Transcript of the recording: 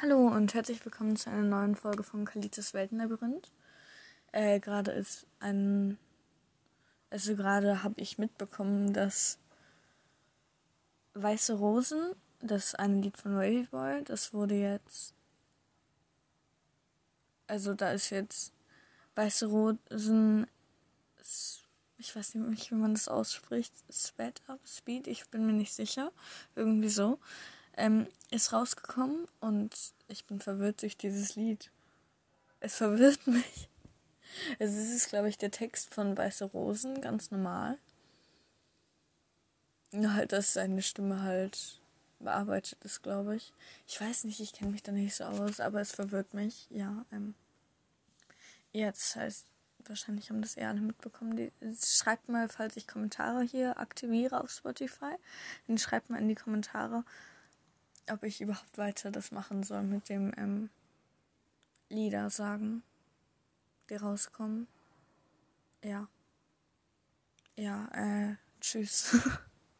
Hallo und herzlich willkommen zu einer neuen Folge von Kalitas Weltenlabyrinth. Äh, gerade ist ein. Also, gerade habe ich mitbekommen, dass Weiße Rosen, das eine Lied von Wavy Boy, das wurde jetzt. Also, da ist jetzt Weiße Rosen. Ich weiß nicht, wie man das ausspricht. Sped up, Speed, ich bin mir nicht sicher. Irgendwie so ähm, ist rausgekommen und ich bin verwirrt durch dieses Lied. Es verwirrt mich. Also es ist, glaube ich, der Text von Weiße Rosen, ganz normal. Nur halt, dass seine Stimme halt bearbeitet ist, glaube ich. Ich weiß nicht, ich kenne mich da nicht so aus, aber es verwirrt mich, ja. Ähm, das heißt, wahrscheinlich haben das eher alle mitbekommen. Die, schreibt mal, falls ich Kommentare hier aktiviere auf Spotify, dann schreibt mal in die Kommentare, ob ich überhaupt weiter das machen soll mit dem ähm, Lieder sagen, die rauskommen. Ja. Ja, äh, tschüss.